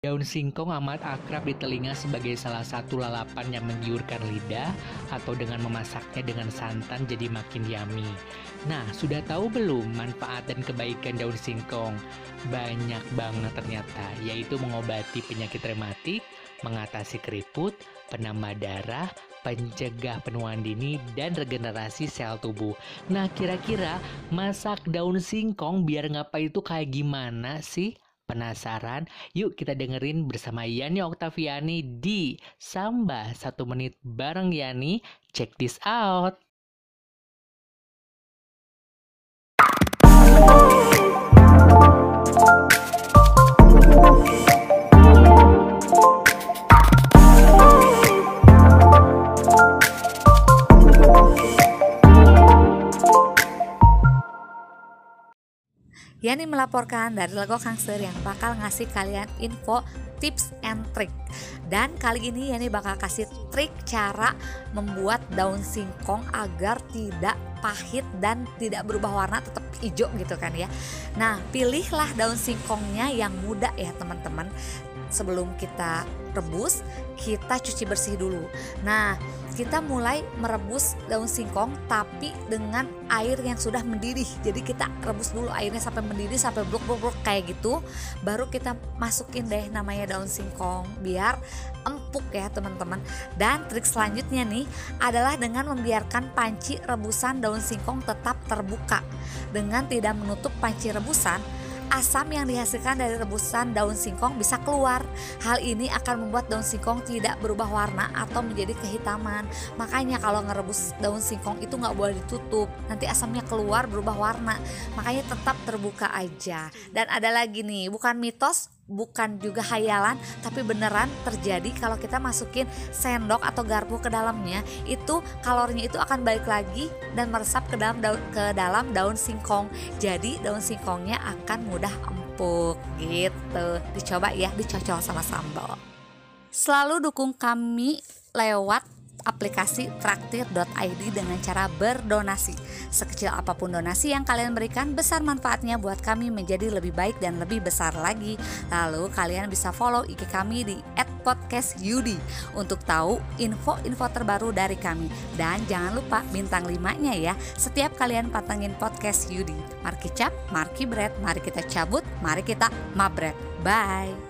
Daun singkong amat akrab di telinga sebagai salah satu lalapan yang menggiurkan lidah atau dengan memasaknya dengan santan jadi makin yummy. Nah, sudah tahu belum manfaat dan kebaikan daun singkong? Banyak banget ternyata, yaitu mengobati penyakit rematik, mengatasi keriput, penambah darah, pencegah penuaan dini, dan regenerasi sel tubuh. Nah, kira-kira masak daun singkong biar ngapa itu kayak gimana sih? Penasaran? Yuk kita dengerin bersama Yani Oktaviani di Samba Satu Menit bareng Yani. Check this out! Yani melaporkan dari Lego Kangser yang bakal ngasih kalian info tips and trick. Dan kali ini Yani bakal kasih trik cara membuat daun singkong agar tidak pahit dan tidak berubah warna tetap hijau gitu kan ya. Nah pilihlah daun singkongnya yang muda ya teman-teman sebelum kita rebus kita cuci bersih dulu. Nah kita mulai merebus daun singkong tapi dengan air yang sudah mendidih. Jadi kita rebus dulu airnya sampai mendidih sampai blok blok blok kayak gitu. Baru kita masukin deh namanya daun singkong biar empuk ya teman-teman. Dan trik selanjutnya nih adalah dengan membiarkan panci rebusan daun singkong tetap terbuka. Dengan tidak menutup panci rebusan asam yang dihasilkan dari rebusan daun singkong bisa keluar. Hal ini akan membuat daun singkong tidak berubah warna atau menjadi kehitaman. Makanya kalau ngerebus daun singkong itu nggak boleh ditutup, nanti asamnya keluar berubah warna. Makanya tetap terbuka aja. Dan ada lagi nih, bukan mitos, bukan juga hayalan tapi beneran terjadi kalau kita masukin sendok atau garpu ke dalamnya itu kalorinya itu akan balik lagi dan meresap ke dalam daun ke dalam daun singkong. Jadi daun singkongnya akan mudah empuk gitu. Dicoba ya dicocol sama sambal. Selalu dukung kami lewat aplikasi traktir.id dengan cara berdonasi. Sekecil apa pun donasi yang kalian berikan, besar manfaatnya buat kami menjadi lebih baik dan lebih besar lagi. Lalu kalian bisa follow IG kami di @podcastyudi untuk tahu info-info terbaru dari kami. Dan jangan lupa bintang 5-nya ya. Setiap kalian pantengin podcast Yudi. Marki cap, marki bread, mari kita cabut, mari kita mabret. Bye.